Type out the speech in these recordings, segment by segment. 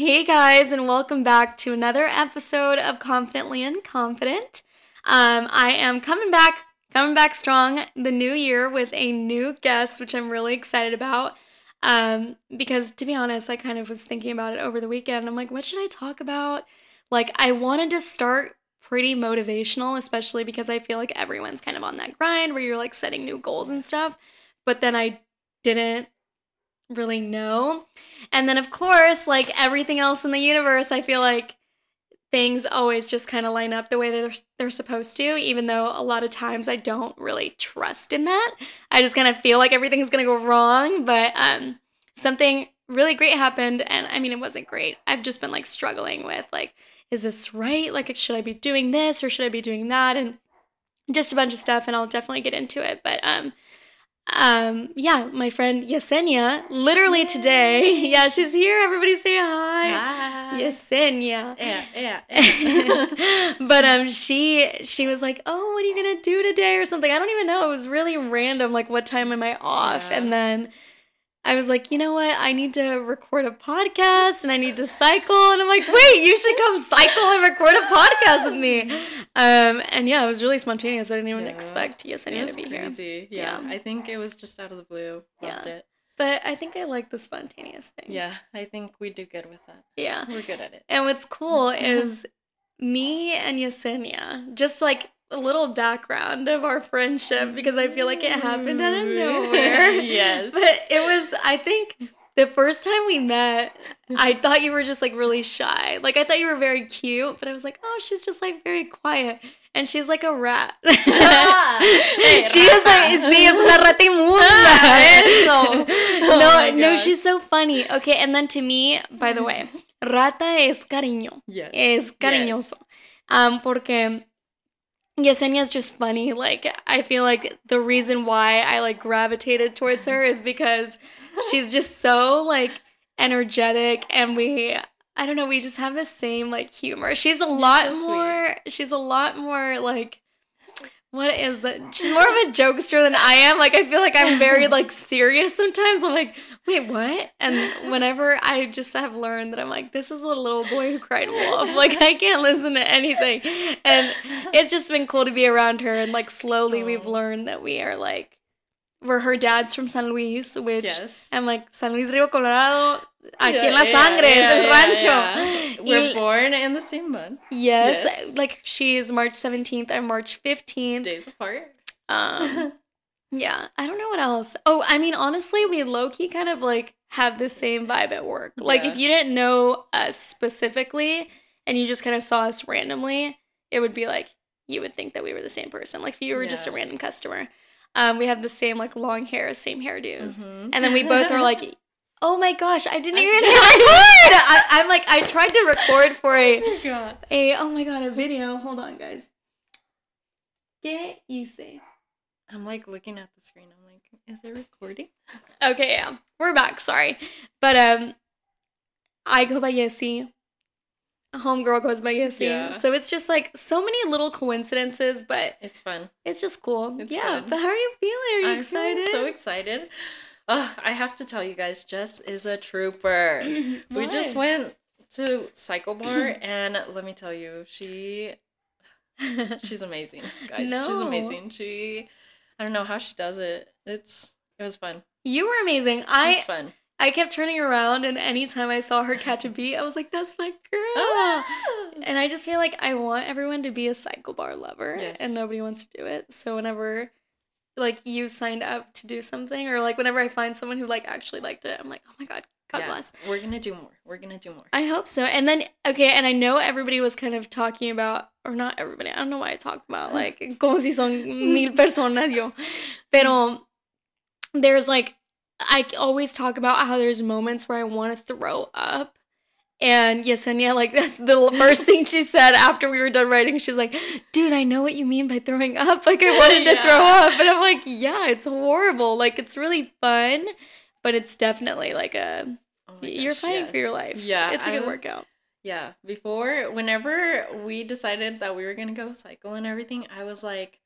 Hey guys, and welcome back to another episode of Confidently Inconfident. Um, I am coming back, coming back strong the new year with a new guest, which I'm really excited about. Um, because to be honest, I kind of was thinking about it over the weekend. I'm like, what should I talk about? Like, I wanted to start pretty motivational, especially because I feel like everyone's kind of on that grind where you're like setting new goals and stuff. But then I didn't really know. And then, of course, like everything else in the universe, I feel like things always just kind of line up the way they're, they're supposed to, even though a lot of times I don't really trust in that. I just kind of feel like everything's going to go wrong. But um, something really great happened. And I mean, it wasn't great. I've just been like struggling with like, is this right? Like, should I be doing this or should I be doing that? And just a bunch of stuff. And I'll definitely get into it. But um, um yeah my friend yesenia literally today yeah she's here everybody say hi, Hi. yesenia Yeah, yeah. yeah. but um she she was like oh what are you gonna do today or something i don't even know it was really random like what time am i off Yeah. and then i was like you know what i need to record a podcast and i need to cycle and i'm like wait you should come cycle and record a podcast with me um and yeah it was really spontaneous i didn't even Yeah. expect it yesenia was to be here. Yeah. Yeah. I think it was just out of the blue. Loved Yeah. it. But I think I like the spontaneous things. Yeah, I think we do good with that. Yeah. We're good at it. And what's cool is me and Yesenia, just like a little background of our friendship because I feel like it happened out of nowhere. yes. But it was, I think, the first time we met, I thought you were just like really shy. Like I thought you were very cute, but I was like, oh, she's just like very quiet. And she's like a rat. Hey, she is like, sí, es una rata inmunda. Eso. no, Oh no, she's so funny. Okay, and then to me, by the way, rata es cariño. Yes. Es cariñoso. Um, porque Yesenia is just funny. Like, I feel like the reason why I like gravitated towards her is because she's just so like energetic and we I don't know, we just have the same like humor. She's a lot so more she's a lot more like what is that? She's more of a jokester than I am. Like I feel like I'm very like serious sometimes. I'm like, wait, what? And whenever I just have learned that I'm like, this is a little boy who cried wolf. Like I can't listen to anything. And it's just been cool to be around her and like slowly we've learned that we are like we're her dad's from San Luis, which Yes. I'm like San Luis Rio Colorado, aquí Yeah, en la yeah, sangre, es yeah, el yeah, rancho. Yeah. We're born in the same month. yes, Yes. like she is March 17th, I'm March 15th. Days apart. Um, yeah, I don't know what else. Oh, I mean, honestly, we low key kind of like have the same vibe at work. Like, Yeah. if you didn't know us specifically and you just kind of saw us randomly, it would be like you would think that we were the same person. Like, if you were just a random customer. Um, we have the same like long hair, same hairdos, Mhm. and then we both were like. Oh my gosh, I didn't even hit record. I, I'm like, I tried to record for a Oh God. a oh my god, a video. Hold on, guys. ¿Qué hice? I'm like looking at the screen. I'm like, is it recording? Okay, yeah. We're back, sorry. But um I go by Yessie. Homegirl goes by Yessie. Yeah. So it's just like so many little coincidences, but It's fun. it's just cool. It's yeah. fun. But how are you feeling? Are you I'm excited? so excited. Oh, I have to tell you guys, Jess is a trooper. we just went to Cycle Bar, and let me tell you, she she's amazing, guys. She's amazing. She, I don't know how she does it. It's it was fun. you were amazing. It was I fun. I kept turning around and anytime I saw her catch a beat, I was like, that's my girl. Ah! And I just feel like I want everyone to be a cycle bar lover Yes. and nobody wants to do it. So whenever like you signed up to do something or like whenever I find someone who like actually liked it, I'm like, "Oh my god, God Yeah, bless." We're gonna do more. We're gonna do more. I hope so. And then okay, and I know everybody was kind of talking about or not everybody. I don't know why I talk about like como si son mil personas yo. Pero there's like I always talk about how there's moments where I want to throw up. And Yesenia, like that's the first thing she said after we were done writing. She's like, "Dude, I know what you mean by throwing up. Like I wanted to throw up." And I'm like, "Yeah, it's horrible. Like it's really fun, but it's definitely like a Oh my you're gosh, fighting for your life. Yeah, it's a good workout." Yeah, before, whenever we decided that we were gonna go cycle and everything, I was like,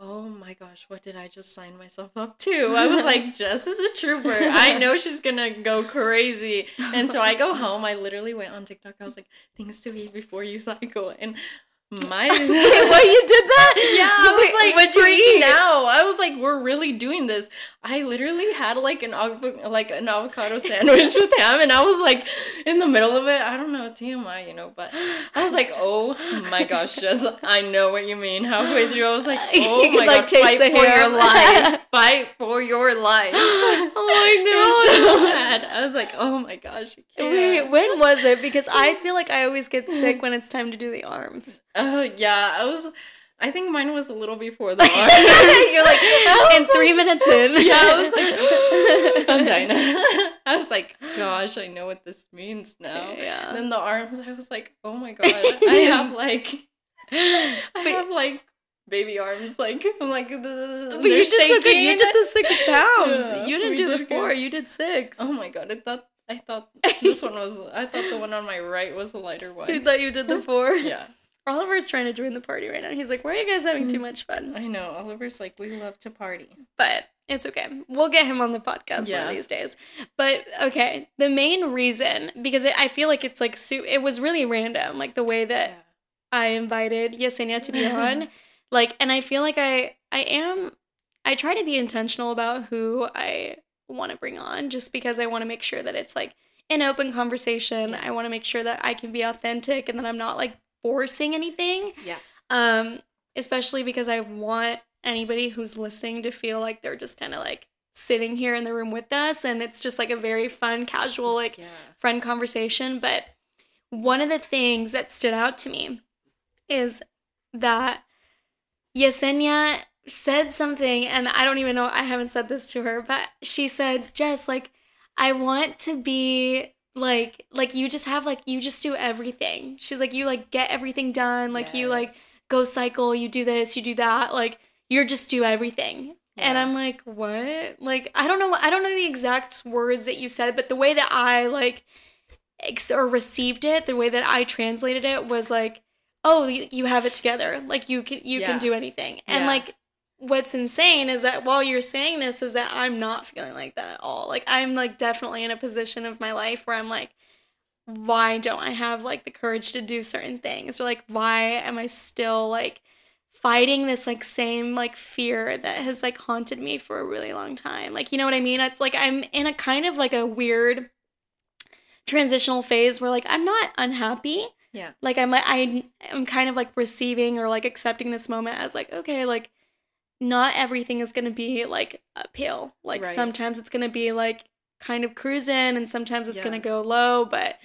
oh my gosh, what did I just sign myself up to? I was like, Jess is a trooper. I know she's gonna go crazy. And so I go home. I literally went on TikTok. I was like, things to eat before you cycle. And my what you did that? Yeah, I was like what'd you eat? out. I was like, we're really doing this. I literally had like an like an avocado sandwich with ham, and I was like in the middle of it. I don't know TMI, you know, but I was like, oh my gosh, Jess, I know what you mean. Halfway through, I was like, oh my like, god, taste fight the for your life, fight for your life. oh It was so my bad. I was like, oh my gosh. Wait, when was it? Because I feel like I always get sick when it's time to do the arms. Uh, yeah, I was. I think mine was a little before the arm. You're like, I in three like- minutes in. Yeah, I was like, I'm dying. I was like, gosh, I know what this means now. Yeah. And then the arms, I was like, oh my god, I have like, I have like baby arms. Like, I'm like, But you did so good. You did the six pounds. Yeah, you didn't do the four. good. You did six. Oh my god, I thought, I thought this one was, I thought the one on my right was a lighter one. You thought you did the four? Yeah, Oliver's trying to join the party right now. He's like, why are you guys having too mm. much fun? I know. Oliver's like, we love to party. But it's okay. We'll get him on the podcast one Yeah. of these days. But okay, the main reason, because it, I feel like it's like, su- it was really random, like the way that I invited Yesenia to be on. like, and I feel like I, I am, I try to be intentional about who I want to bring on just because I want to make sure that it's like an open conversation. I want to make sure that I can be authentic and that I'm not like forcing anything. Yeah. Um, especially because I want anybody who's listening to feel like they're just kind of like sitting here in the room with us and it's just like a very fun, casual, like Yeah. friend conversation. But one of the things that stood out to me is that Yesenia said something, and I don't even know, I haven't said this to her, but she said, Jess, like, I want to be like, like you just have like, you just do everything. She's like, you like get everything done. Like, you like go cycle, you do this, you do that. Like, you're just do everything. And I'm like, what? Like, I don't know. I don't know the exact words that you said, but the way that I like ex- or received it, the way that I translated it was like, oh, you, you have it together. Like you can you Yeah. can do anything. And Yeah. like what's insane is that while you're saying this is that I'm not feeling like that at all. Like I'm like definitely in a position of my life where I'm like why don't I have like the courage to do certain things? Or like why am I still like fighting this like same like fear that has like haunted me for a really long time? Like you know what I mean? It's like I'm in a kind of like a weird transitional phase where like I'm not unhappy. Yeah. Like I'm like I I'm kind of like receiving or like accepting this moment as like okay, like not everything is going to be like uphill. Like Right. sometimes it's going to be like kind of cruising and sometimes it's going to go low, but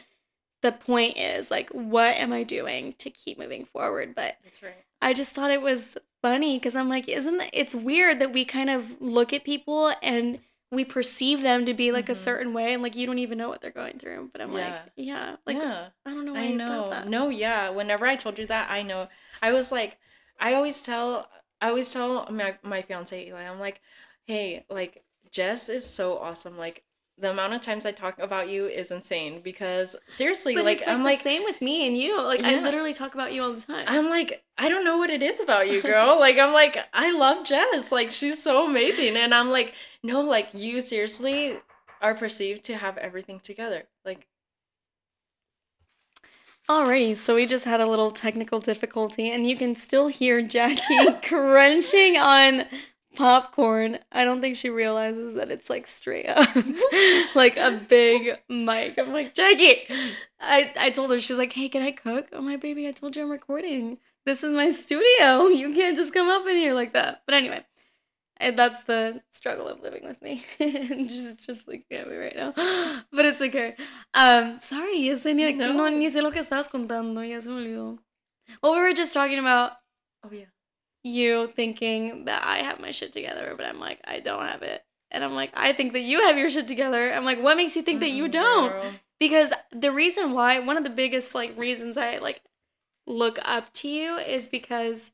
the point is like what am I doing to keep moving forward? But That's right. I just thought it was funny because I'm like, isn't it, it's weird that we kind of look at people and we perceive them to be like a Mhm. certain way and like you don't even know what they're going through. But I'm like, Yeah. yeah, like yeah. I don't know why I know. thought that. No, yeah. Whenever I told you that, I know. I was like, I always tell, I always tell my my fiance Eli, I'm like, hey, like Jess is so awesome. Like the amount of times I talk about you is insane because seriously, like, like I'm the like. same with me and you. Like I literally talk about you all the time. I'm like, I don't know what it is about you, girl. like, I'm like, I love Jess. Like, she's so amazing. And I'm like, no, like, you seriously are perceived to have everything together. Like, Alrighty, so we just had a little technical difficulty, and you can still hear Jackie crunching on popcorn. I don't think she realizes that it's like straight up, like a big mic. I'm like, Jackie! I, I told her, she's like, hey, can I cook? Oh, my baby, I told you I'm recording. This is my studio. You can't just come up in here like that. But anyway, and that's the struggle of living with me. just, just looking at me right now. But it's okay. Um, sorry, Yesenia, no. No. ni sé lo que estabas contando, ya se me olvidó. Well, we were just talking about oh, yeah. you thinking that I have my shit together, but I'm like, I don't have it. And I'm like, I think that you have your shit together. I'm like, what makes you think that you Mm, don't? girl. Because the reason why, one of the biggest like reasons I like look up to you is because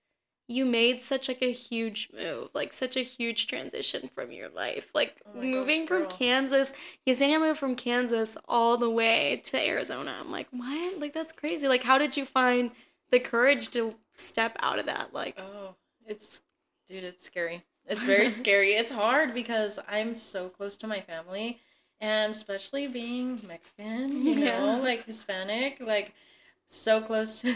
you made such like a huge move, like such a huge transition from your life. Like Oh moving gosh, from girl. Kansas, Yesenia moved from Kansas all the way to Arizona. I'm like, what? Like that's crazy. Like how did you find the courage to step out of that? Like Oh, it's dude, it's scary. It's very scary. It's hard because I'm so close to my family, and especially being Mexican, you Yeah. know, like Hispanic, like so close to.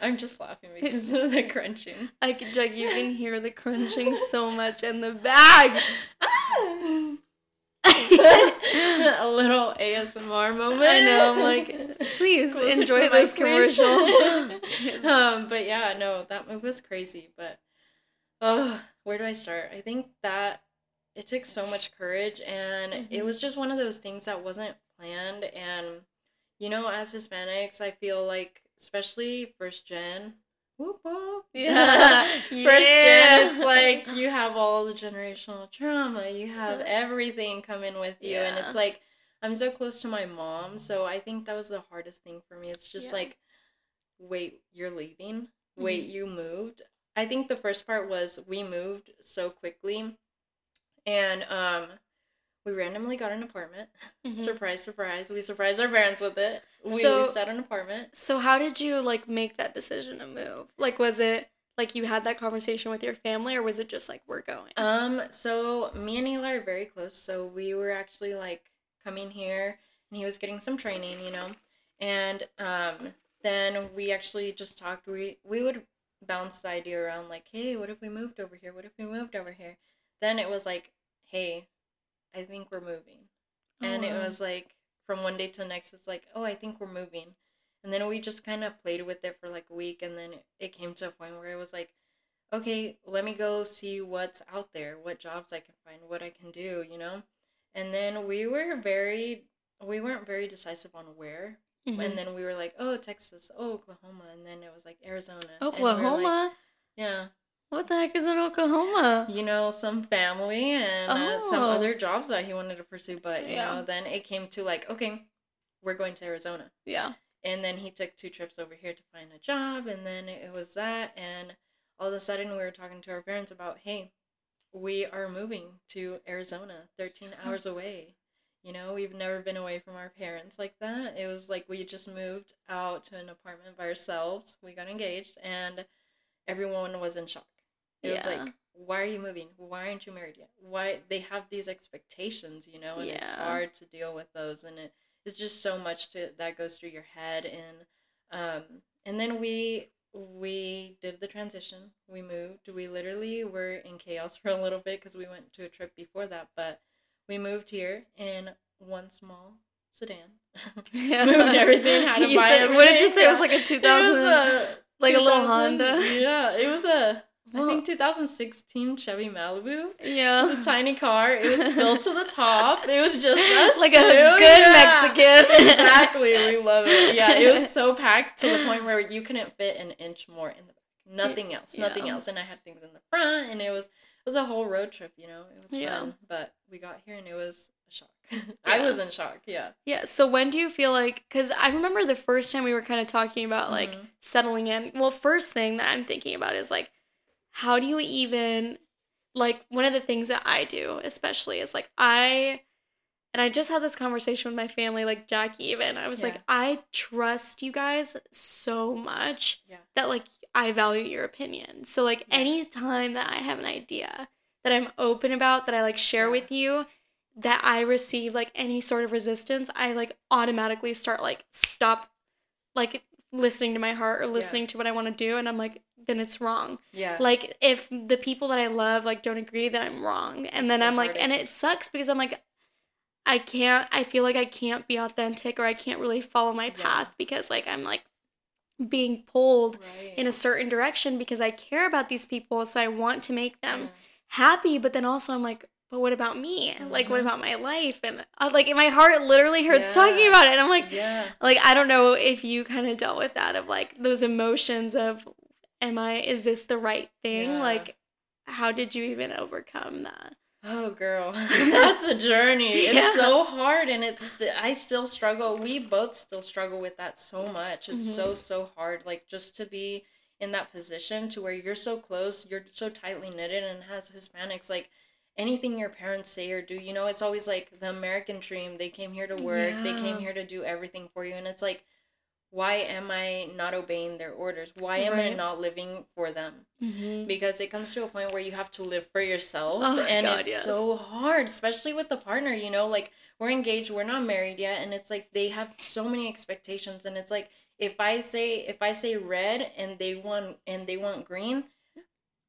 I'm just laughing because of the crunching. I can like you can hear the crunching so much in the bag. a little ASMR moment. I know. I'm like, please Closer enjoy this commercial. um, but yeah, no, that move was crazy. But oh, where do I start? I think that it took so much courage, and Mhm. it was just one of those things that wasn't planned. And you know, as Hispanics, I feel like, especially first gen. Whoop whoop. Yeah. First gen, it's like you have all the generational trauma, you have everything coming with you, and it's like I'm so close to my mom, so I think that was the hardest thing for me. It's just Yeah. like, wait, you're leaving? Wait, Mhm. you moved? I think the first part was we moved so quickly, and um, we randomly got an apartment. Mhm. Surprise, surprise! We surprised our parents with it. We So- leased out an apartment. So how did you like make that decision to move? Like was it like you had that conversation with your family or was it just like we're going? Um, so me and Eli are very close. So we were actually like coming here and he was getting some training, you know. And um then we actually just talked. We we would bounce the idea around like, "Hey, what if we moved over here? What if we moved over here?" Then it was like, "Hey, I think we're moving." And it Oh, was like from one day to the next it's like, "Oh, I think we're moving." And then we just kind of played with it for like a week and then it, it came to a point where it was like, okay, let me go see what's out there, what jobs I can find, what I can do, you know? And then we were very, we weren't very decisive on where. Mhm. And then we were like, oh, Texas, oh, Oklahoma. And then it was like Arizona. And we like- Oklahoma? yeah. What the heck is in Oklahoma? You know, some family and uh, some Oh. other jobs that he wanted to pursue. But, you Yeah. know, then it came to like, okay, we're going to Arizona. Yeah. And then he took two trips over here to find a job, and then it was that. And all of a sudden, we were talking to our parents about, hey, we are moving to Arizona, 13 hours away. You know, we've never been away from our parents like that. It was like we just moved out to an apartment by ourselves. We got engaged, and everyone was in shock. It was like, why are you moving? Why aren't you married yet? Why they have these expectations, you know, and it's hard to deal with those, and it it's just so much to that goes through your head, and um, and then we we did the transition. We moved. We literally were in chaos for a little bit because we went to a trip before that, but we moved here in one small sedan. moved everything. Had to You buy said- everything. What did you say? It was like a 2000 was a like a little Honda. Yeah, it was a I think 2016 Chevy Malibu. It Yeah. was a tiny car. It was filled to the top. It was just us like a two. good Yeah. Mexican. exactly. We love it. Yeah, it was so packed to the point where you couldn't fit an inch more in the back. Nothing else. Nothing Yeah. else. And I had things in the front, and it was it was a whole road trip. You know, it was Yeah. fun. But we got here, and it was a shock. I was in shock. Yeah. Yeah. So when do you feel like? Because I remember the first time we were kind of talking about like Mhm. settling in. Well, first thing that I'm thinking about is like, how do you even like one of the things that I do, especially is like I. And I just had this conversation with my family, like Jackie even. I was like, I trust you guys so much Yeah. that like I value your opinion. So like Yeah. any time that I have an idea that I'm open about that I like share Yeah. with you that I receive like any sort of resistance, I like automatically start like stop like listening to my heart or listening to what I want to do and I'm like then it's wrong. Yeah. Like if the people that I love like don't agree then I'm wrong. And then the I'm like and it sucks because I'm like I can't I feel like I can't be authentic or I can't really follow my Yeah. path because like I'm like being pulled right. in a certain direction because I care about these people, so I want to make them Yeah. happy. But then also, I'm like, but what about me? Like, what Mhm. about my life? And uh, like, my heart literally hurts talking about it. And I'm like, yeah. like I don't know if you kind of dealt with that of like those emotions of, am I? Is this the right thing? Yeah. Like, how did you even overcome that? Oh, girl, that's a journey. It's Yeah. so hard, and it's st- I still struggle. We both still struggle with that so much. It's Mm-hmm. so so hard. Like just to be in that position to where you're so close, you're so tightly knitted, and as Hispanics, like anything your parents say or do, you know, it's always like the American dream. They came here to work. They came here to do everything for you, and it's like. why am I not obeying their orders? Why am I not living for them? Mhm. Because it comes to a point where you have to live for yourself. Oh, and God, it's yes. so hard, especially with the partner, you know, like we're engaged, we're not married yet. And it's like they have so many expectations. And it's like if I say if I say red and they want and they want green,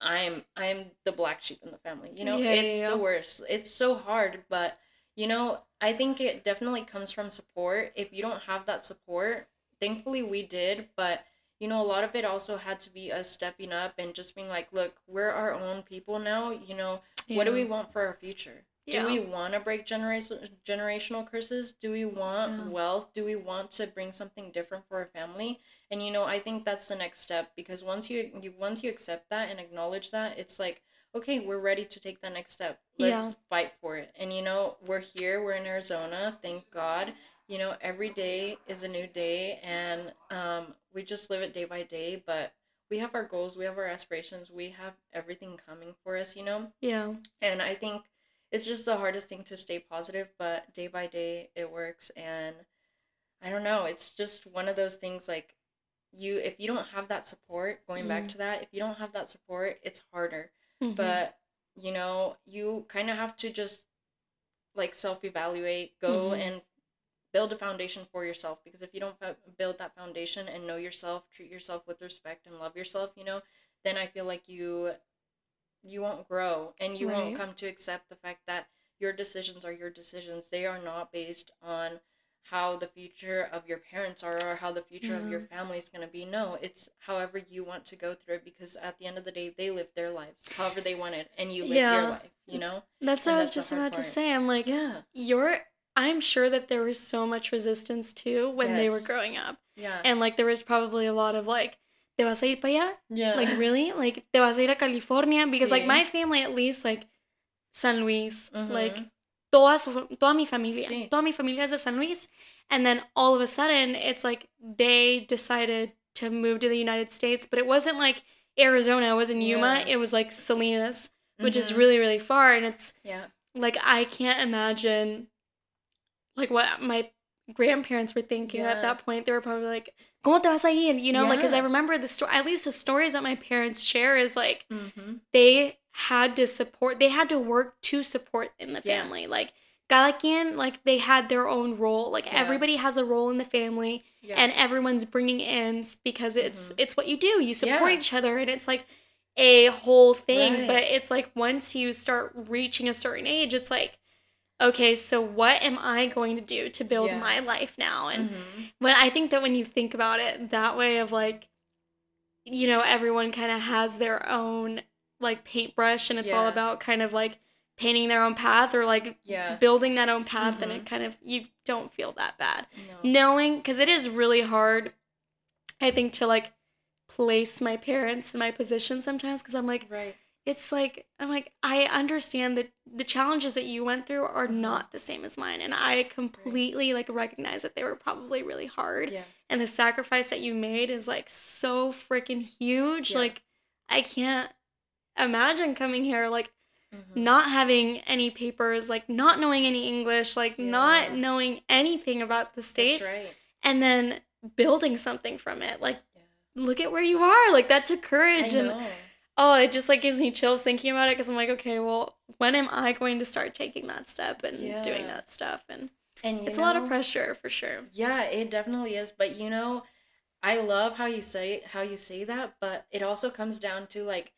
I'm I'm the black sheep in the family. You know, Yeah, yeah, it's yeah. the worst. It's so hard, but you know, I think it definitely comes from support. If you don't have that support, thankfully we did, but you know, a lot of it also had to be us stepping up and just being like, look, we're our own people now. You know, what do we want for our future? Yeah. Do we want to break generation generational curses? Do we want Yeah. wealth? Do we want to bring something different for our family? And you know, I think that's the next step because once you, you once you accept that and acknowledge that, it's like, okay, we're ready to take that next step. Let's Yeah. fight for it. And you know, we're here, we're in Arizona, thank God. You know, every day is a new day and um we just live it day by day, but we have our goals, we have our aspirations, we have everything coming for us, you know? Yeah. And I think it's just the hardest thing to stay positive, but day by day it works. And I don't know, it's just one of those things like you, if you don't have that support, going back Mhm. to that, if you don't have that support, it's harder. Mhm. But, you know, you kind of have to just like self evaluate, go Mhm. and build a foundation for yourself because if you don't fo- build that foundation and know yourself treat yourself with respect and love yourself you know then i feel like you you won't grow and you Right. won't come to accept the fact that your decisions are your decisions they are not based on how the future of your parents are or how the future of your family is going to be no it's however you want to go through it because at the end of the day they live their lives however they want it and you live Yeah. your life you know That's what and I was just about to say. I'm like, yeah you're. I'm sure that there was so much resistance too when they were growing up, yeah and like there was probably a lot of like, "Te vas a ir para allá?" yeah Like really? Like te vas a ir a California? Because like my family at least like San Luis, like toda su, toda mi familia, Sí. toda mi familia es de San Luis, and then all of a sudden it's like they decided to move to the United States, but it wasn't like Arizona, it wasn't Yuma, Yeah. it was like Salinas, which is Mhm. really really far, and it's yeah like I can't imagine like what my grandparents were thinking Yeah. at that point. They were probably like, "¿Cómo te vas a ir?" You know, like because I remember the story. At least the stories that my parents share is like mm-hmm. they had to support. They had to work to support in the Yeah. family. Like cada quien, like they had their own role. Like Yeah. everybody has a role in the family, yeah and everyone's bringing in because it's Mhm. it's what you do. You support Yeah. each other, and it's like a whole thing. Right. But it's like once you start reaching a certain age, it's like, okay, so what am I going to do to build Yeah. my life now? And Mhm. when I think that when you think about it that way, of like, you know, everyone kind of has their own like paintbrush, and it's all about kind of like painting their own path or like yeah building that own path, and Mhm. it kind of you don't feel that bad no. knowing because it is really hard i think to like place my parents in my position sometimes because i'm like right it's like i'm like i understand that the challenges that you went through are not the same as mine and i completely like recognize that they were probably really hard yeah and the sacrifice that you made is like so freaking huge Yeah. like i can't imagine coming here like Mhm. not having any papers like not knowing any english like not knowing anything about the states That's right and then building something from it. Like, yeah look at where you are. Like, that took courage. And. Oh, it just like gives me chills thinking about it because I'm like, okay, well, when am I going to start taking that step and doing that stuff? And and it's a lot of pressure for sure. Yeah, it definitely is. But you know, I love how you say how you say that, but it also comes down to like,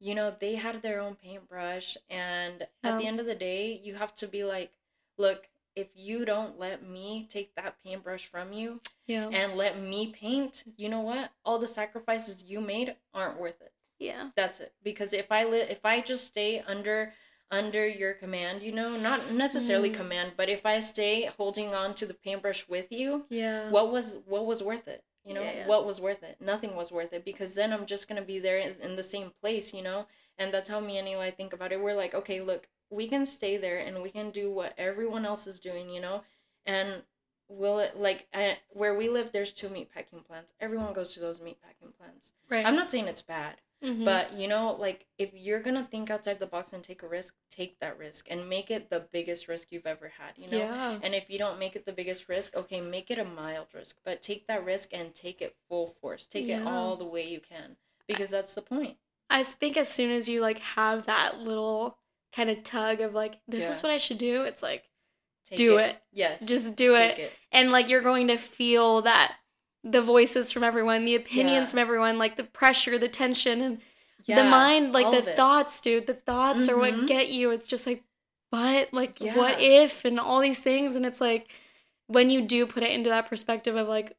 you know, they had their own paintbrush, and at the end of the day, you have to be like, look, if you don't let me take that paintbrush from you Yeah. and let me paint, you know what? All the sacrifices you made aren't worth it. Yeah. That's it. Because if I li- if I just stay under under your command, you know, not necessarily Mm. command, but if I stay holding on to the paintbrush with you, Yeah. what was what was worth it you know Yeah, yeah. what was worth it nothing was worth it because then i'm just gonna be there in the same place you know and that's how me and eli think about it we're like okay look we can stay there and we can do what everyone else is doing you know and will it like uh, where we live there's two meat packing plants everyone goes to those meat packing plants right. i'm not saying it's bad Mhm. But you know, like if you're gonna think outside the box and take a risk, take that risk and make it the biggest risk you've ever had. You know. yeah. And if you don't make it the biggest risk, okay, make it a mild risk, but take that risk and take it full force. Take it all the way you can because that's the point. I think as soon as you like have that little kind of tug of like this is what I should do, it's like Take do it. Yes. Just do take it. and like you're going to feel that the voices from everyone, the opinions Yeah. from everyone, like the pressure, the tension and the mind, like the thoughts, dude. The thoughts are what Mhm. get you. It's just like but like what if and all these things and it's like when you do put it into that perspective of like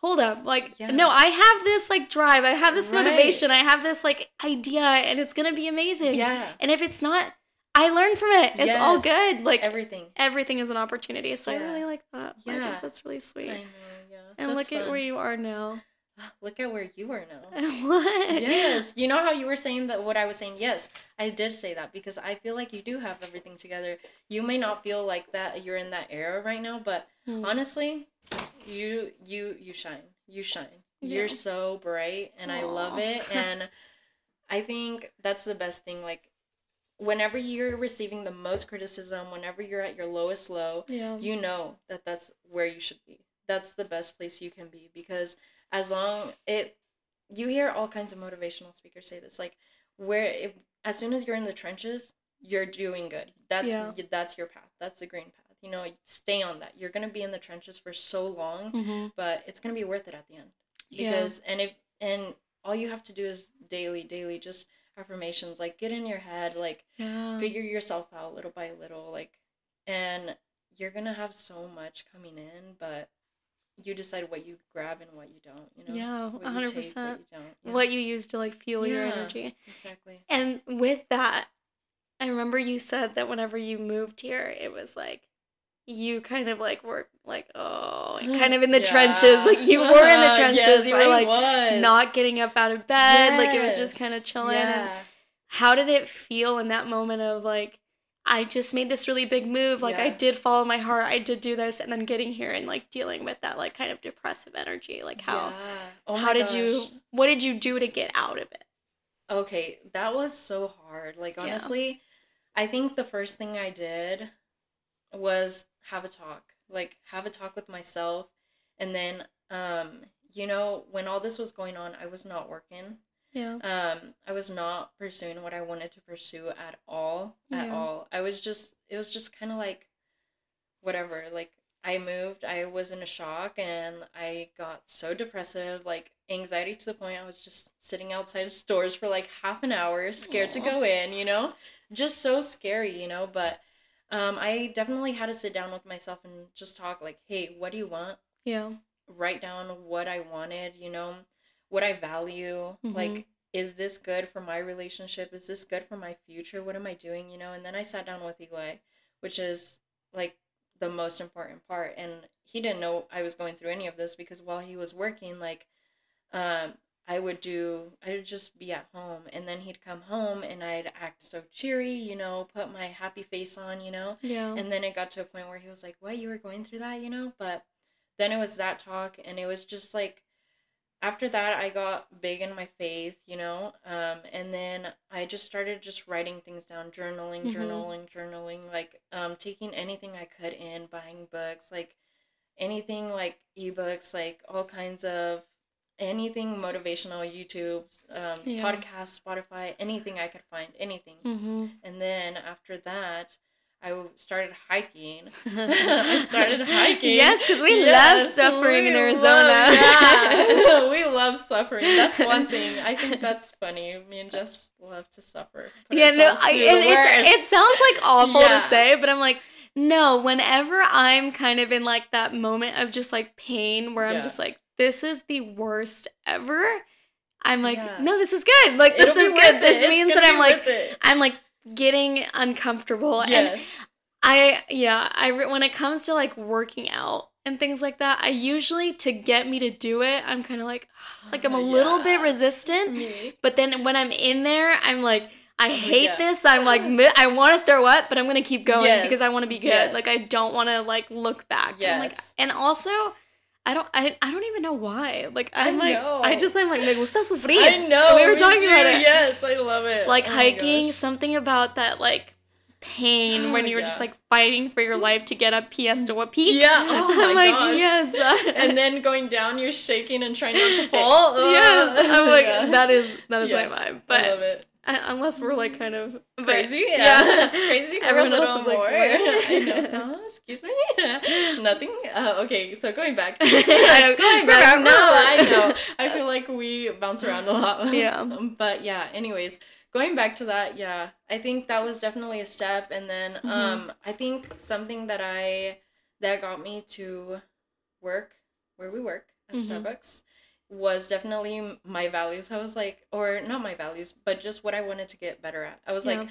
hold up like Yeah. no i have this like drive i have this Right. motivation i have this like idea and it's gonna be amazing Yeah. and if it's not i learn from it it's all good like Everything. everything is an opportunity so i really like that Yeah. that's really sweet I know, yeah. And That's look at where you are now Look at where you are now. what yes. You know how you were saying that what I was saying? Yes, I did say that because I feel like you do have everything together. You may not feel like that you're in that era right now, but Hmm. honestly, you you you shine. You shine. You're so bright and I love it and I think that's the best thing like whenever you're receiving the most criticism, whenever you're at your lowest low, yeah you know that that's where you should be. That's the best place you can be because as long it you hear all kinds of motivational speakers say this like where it, as soon as you're in the trenches, you're doing good. That's Yeah. that's your path. That's the green path. You know, stay on that. You're going to be in the trenches for so long, mm-hmm. but it's going to be worth it at the end. Yeah. Because and if and all you have to do is daily daily just affirmations like get in your head like yeah figure yourself out little by little like and you're gonna have so much coming in but you decide what you grab and what you don't you know? Yeah, what you 100%. what you don't yeah, what you use to like fuel your energy. exactly. And with that, I remember you said that whenever you moved here, it was like you kind of like were like oh kind of in the Yeah. trenches. Like you were in the trenches. Yes, you were like not getting up out of bed. Like it was just kind of chilling. And how did it feel in that moment of like I just made this really big move like I Yeah. did follow my heart I did do this and then getting here and like dealing with that like kind of depressive energy like how Yeah. Oh how did you what did you do to get out of it Okay, that was so hard. Like Yeah. honestly, I think the first thing I did was have a talk. Like have a talk with myself and then um you know, when all this was going on, I was not working. Yeah Um I was not pursuing what I wanted to pursue at all. At Yeah. all. I was just it was just kind of like whatever. Like I moved, I was in a shock and I got so depressive, like anxiety to the point I was just sitting outside of stores for like half an hour, scared to go in, you know? Just so scary, you know, but um I definitely had to sit down with myself and just talk like, "Hey, what do you want?" yeah Write down what I wanted, you know, what I value, Mhm. like is this good for my relationship? Is this good for my future? What am I doing, you know? And then I sat down with Eli, which is like the most important part and he didn't know I was going through any of this because while he was working like um I would do I would just be at home and then he'd come home and I'd act so cheery, you know, put my happy face on, you know. yeah And then it got to a point where he was like, "What? You were going through that, you know?" But then it was that talk and it was just like after that I got big in my faith, you know? Um and then I just started just writing things down, journaling, Mhm. journaling, journaling, like um taking anything I could in, buying books, like anything like ebooks, like all kinds of anything motivational, YouTube, um, Yeah. podcasts, Spotify, anything I could find, anything. mm-hmm. And then after that, I started hiking. I started hiking. Yes, because we love suffering we in love- Arizona. yeah, we love suffering. That's one thing. I think that's funny. Me and Jess love to suffer. Yeah, no, I, and it's, it sounds like awful Yeah. to say, but I'm like, no, whenever I'm kind of in like that moment of just like pain where I'm just like, this is the worst ever, I'm like, Yeah. no, this is good. Like, this It'll is good. worth This. It's means that I'm like, it. I'm like getting uncomfortable. And. I yeah, I when it comes to like working out and things like that, I usually to get me to do it, I'm kind of like like I'm a uh, little bit Yeah. resistant, Me. but then when I'm in there, I'm like I hate Yeah. this. I'm like I want to throw up, but I'm going to keep going because I want to be good. Yes. Like I don't want to like look back. And like Yes. and also I don't I, I don't even know why. Like I I'm like know. I just I'm like me gusta sufrir. I know. We were talking about it. Yes, I love it. Like Oh hiking, something about that like pain oh, when you were just like fighting for your life to get up PS to a peak. Yeah. Oh my I'm like, gosh. yes. and then going down, you're shaking and trying not to fall. yes. Oh. I'm like Yeah. that is that is Yeah. my vibe. I But love it. Uh, unless we're like kind of but- Crazy, Yeah. yeah, crazy. Everyone else is more. know. Oh, excuse me. Nothing. Uh, okay, so going back. I going back. No, I know. I feel like we bounce around a lot. Yeah. But yeah. Anyways, going back to that. Yeah, I think that was definitely a step, and then Mm-hmm. um, I think something that I that got me to work where we work at Mhm. Starbucks was definitely my values. I was like, or not my values, but just what I wanted to get better at. I was Yeah. like,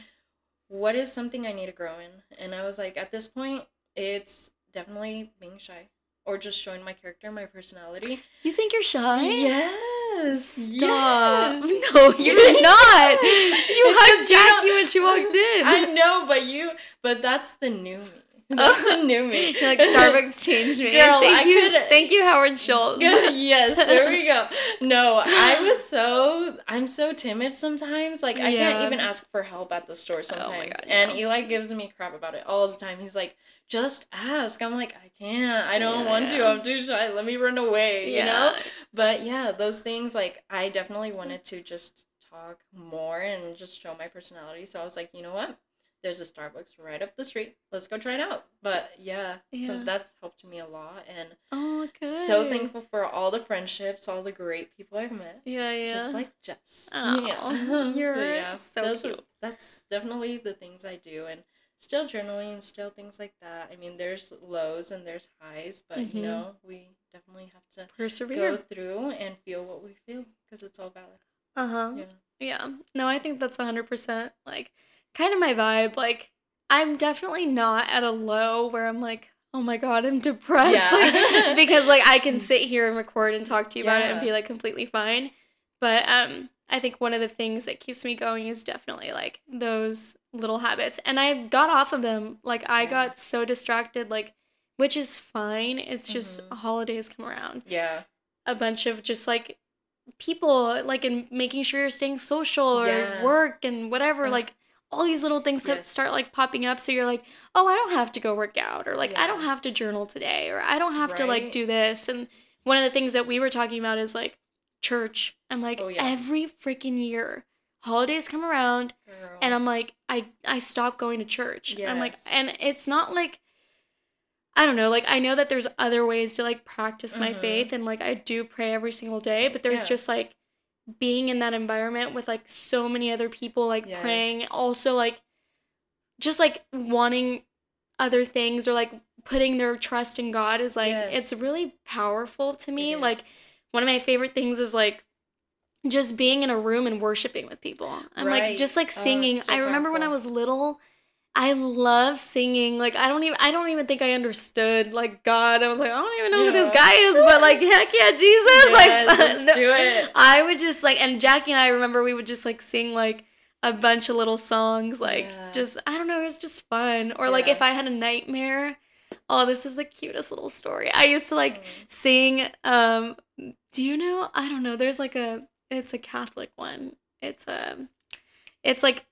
what is something I need to grow in? And I was like, at this point, it's definitely being shy or just showing my character, my personality. You think you're shy? Yes. Stop. Yes. No, you're not. You hugged Jackie when she walked in. I know, but you, but that's the new me. That's new me. You're like Starbucks changed me. Girl, thank I you, could- thank you, Howard Schultz. yes, there we go. No, I was so I'm so timid sometimes. Like I Yeah. can't even ask for help at the store oh sometimes. God, and no. Eli gives me crap about it all the time. He's like, "Just ask." I'm like, "I can't. I don't Yeah, want to. I'm too shy. Let me run away." You know? But yeah, those things like I definitely wanted to just talk more and just show my personality. So I was like, "You know what? There's a Starbucks right up the street. Let's go try it out." But yeah, Yeah. so that's helped me a lot and Oh, good. so thankful for all the friendships, all the great people I've met. Yeah, yeah. Just like Jess. yeah, you're But so those are- that's definitely the things I do and still journaling and still things like that. I mean, there's lows and there's highs, but Mhm. you know, we definitely have to persevere, go through and feel what we feel because it's all valid. Uh huh. Yeah. Yeah. No, I think that's 100% like kind of my vibe. Like, I'm definitely not at a low where I'm like, oh my God, I'm depressed. Yeah. Like, because, like, I can sit here and record and talk to you about it and be like completely fine. But, um, I think one of the things that keeps me going is definitely like those little habits. And I got off of them. Like, I Yeah. got so distracted, like, which is fine. It's just Mhm. holidays come around Yeah. a bunch of just like people like and making sure you're staying social or Yeah. work and whatever Ugh. like all these little things Yes. start like popping up so you're like oh i don't have to go work out or like i don't have to journal today or i don't have to like do this and one of the things that we were talking about is like church i'm like Oh, yeah. every freaking year holidays come around Girl. and i'm like i i stop going to church And i'm like and it's not like i don't know like i know that there's other ways to like practice my Mhm. faith and like i do pray every single day but there's Yeah. just like being in that environment with like so many other people like praying also like just like wanting other things or like putting their trust in god is like Yes. it's really powerful to me like one of my favorite things is like just being in a room and worshiping with people. I'm like just like Oh, singing. it's so I remember when I was little, I love singing. Like I don't even I don't even think I understood like God. I was like I don't even know who this guy is, but like heck yeah, Jesus! Yes, like let's no- do it. I would just like and Jackie and I remember we would just like sing like a bunch of little songs like Yeah. just I don't know, it was just fun. Or like if I had a nightmare, oh this is the cutest little story. I used to like Mm. sing um do you know i don't know there's like a it's a catholic one it's a it's like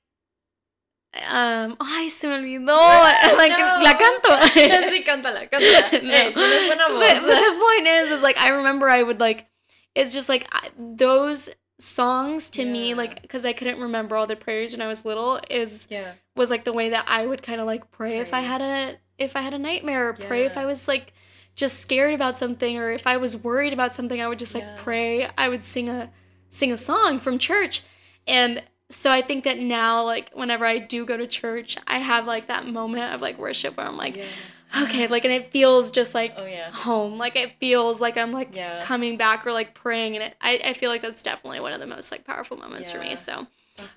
um ay se me olvidó like No. la canto sí, cántala, cántala. No. Eh, tienes buena voz. but the point is is like i remember i would like it's just like I, those songs to me like because i couldn't remember all the prayers when i was little is yeah. was like the way that I would kind of like pray, if I had a if I had a nightmare or pray if I was like just scared about something or if I was worried about something I would just like Yeah. pray I would sing a sing a song from church and so I think that now like whenever I do go to church I have like that moment of like worship where I'm like yeah. okay like and it feels just like Oh yeah. home like it feels like I'm like Yeah. coming back or like praying and it I, I feel like that's definitely one of the most like powerful moments for me so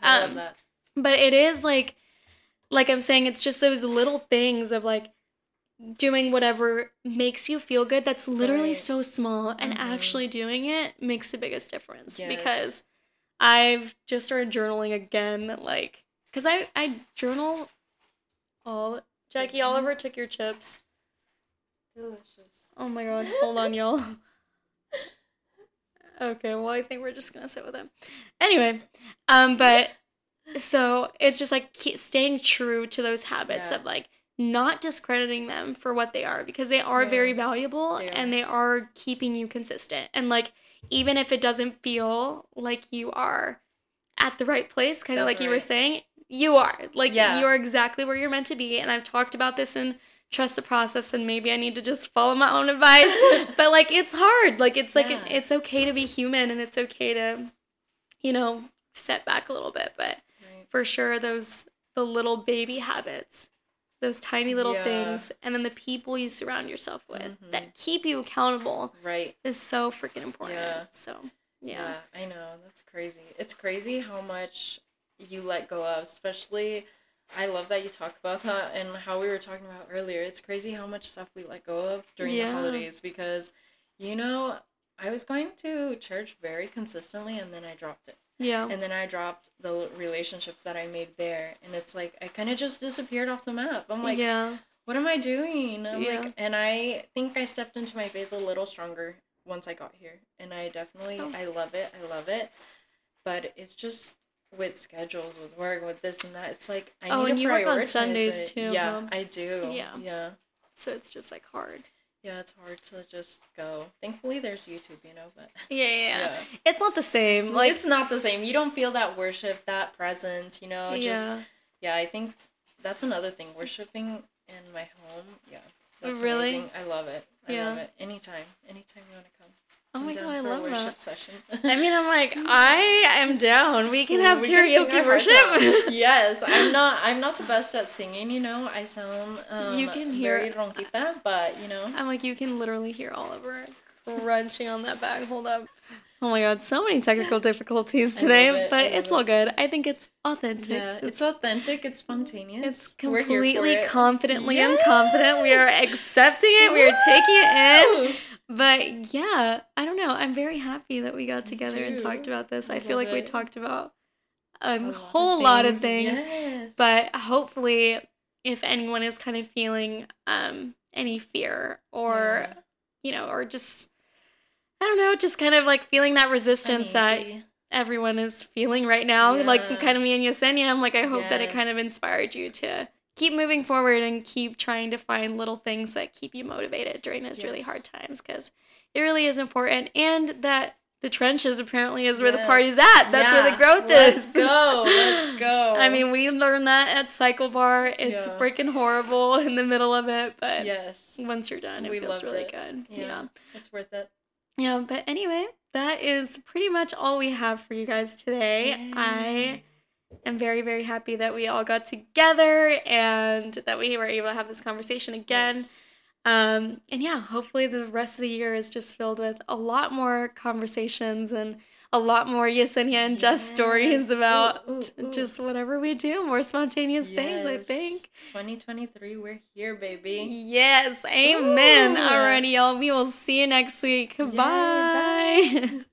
Um, but it is like like i'm saying it's just those little things of like doing whatever makes you feel good that's literally Right. so small and Mhm. actually doing it makes the biggest difference Yes. because i've just started journaling again like because i i journal all jackie Mhm. oliver took your chips Delicious. Oh my god, hold on, y'all. Okay, well, I think we're just gonna sit with him. Anyway, um, but so it's just like keep staying true to those habits Yeah. of like not discrediting them for what they are because they are Yeah. very valuable They and they are keeping you consistent. And like, even if it doesn't feel like you are at the right place, kind of like you were saying, you are. Like, Yeah. you are exactly where you're meant to be. And I've talked about this in Trust the Process, and maybe I need to just follow my own advice. but like, it's hard. Like, it's like, Yeah. it's okay to be human and it's okay to, you know, set back a little bit. But Right. for sure, those, the little baby habits, those tiny little Yeah. things, and then the people you surround yourself with Mhm. that keep you accountable Right. is so freaking important. Yeah. So, yeah. Yeah, I know. That's crazy. It's crazy how much you let go of, especially I love that you talk about that and how we were talking about earlier. It's crazy how much stuff we let go of during Yeah. the holidays because you know, I was going to church very consistently and then I dropped it. Yeah. And then I dropped the relationships that I made there and it's like I kind of just disappeared off the map. I'm like, yeah. what am I doing? I'm Yeah. like, and I think I stepped into my faith a little stronger once I got here, and I definitely, Oh. I love it, I love it, but it's just with schedules, with work, with this and that. It's like I Oh, need and to you work on Sundays it. too, Yeah, huh? I do. Yeah. yeah, So it's just like hard. Yeah. It's hard to just go. Thankfully, there's YouTube, you know, but Yeah, yeah, yeah. It's not the same. like it's not the same. You don't feel that worship, that presence, you know. Just yeah. yeah, I think that's another thing. Worshiping in my home, yeah, that's Really? amazing. I love it. I Yeah. love it. Anytime, anytime you want to come. Oh my god, I love worship that. session. I mean, I'm like, I am down. We can have We karaoke hearts worship. yes, I'm not. I'm not the best at singing. You know, I sound um, You can hear- very ronquita, but you know, I'm like, you can literally hear Oliver crunching on that bag. Hold up. Oh my god, so many technical difficulties today, it, but it's it. all good. I think it's authentic. yeah, it's authentic. It's spontaneous. It's We're here for completely it. confidently unconfident. We are accepting it. We are taking it in. But yeah, I don't know. I'm very happy that we got together and talked about this. I, I feel like we talked about a, A lot of whole lot of things. Yes. But hopefully, if anyone is kind of feeling um, any fear or, Yeah. you know, or just, I don't know, just kind of like feeling that resistance that everyone is feeling right now, like kind of me and Yesenia, I'm like, I hope that it kind of inspired you to keep moving forward and keep trying to find little things that keep you motivated during those really hard times because it really is important. And that the trenches apparently is where the party's at. That's where the growth Let's is. go. Let's go. I mean, we learned that at CycleBar. It's Yeah. freaking horrible in the middle of it, but yes, once you're done, it We feels really it. good. Yeah. yeah. it's worth it. Yeah, but anyway, that is pretty much all we have for you guys today. I am very, very happy that we all got together and that we were able to have this conversation again. Yes. Um, and yeah, hopefully the rest of the year is just filled with a lot more conversations and a lot more Yesenia and Jess Yes. stories about Ooh, ooh, ooh. just whatever we do, more spontaneous things, I think. 2023, we're here, baby. Yes, amen. Alrighty, y'all. We will see you next week. Yay, Bye. bye.